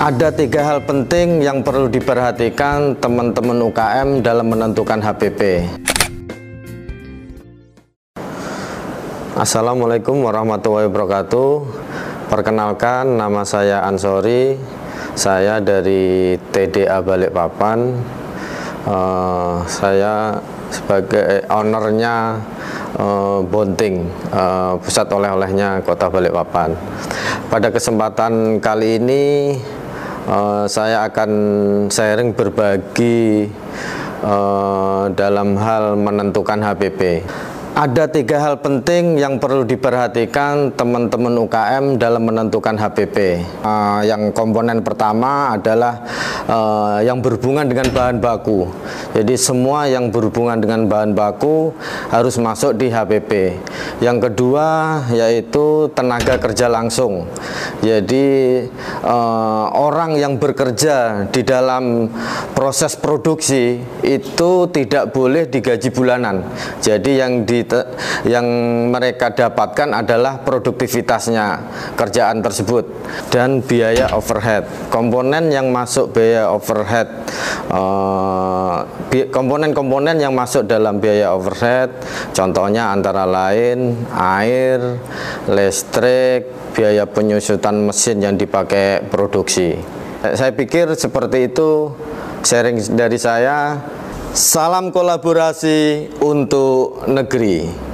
Ada tiga hal penting yang perlu diperhatikan teman-teman UKM dalam menentukan HPP. Assalamualaikum warahmatullahi wabarakatuh. Perkenalkan, nama saya Ansori. Saya dari TDA Balikpapan. Uh, saya sebagai ownernya uh, Bonting, uh, pusat oleh-olehnya Kota Balikpapan. Pada kesempatan kali ini uh, saya akan sharing berbagi uh, dalam hal menentukan HPP. Ada tiga hal penting yang perlu diperhatikan teman-teman UKM dalam menentukan HPP. Uh, yang komponen pertama adalah uh, yang berhubungan dengan bahan baku. Jadi semua yang berhubungan dengan bahan baku harus masuk di HPP. Yang kedua yaitu tenaga kerja langsung. Jadi uh, orang yang bekerja di dalam proses produksi itu tidak boleh digaji bulanan. Jadi yang di yang mereka dapatkan adalah produktivitasnya kerjaan tersebut dan biaya overhead. Komponen yang masuk biaya overhead eh, komponen-komponen yang masuk dalam biaya overhead contohnya antara lain air, listrik, biaya penyusutan mesin yang dipakai produksi. Saya pikir seperti itu sharing dari saya Salam kolaborasi untuk negeri.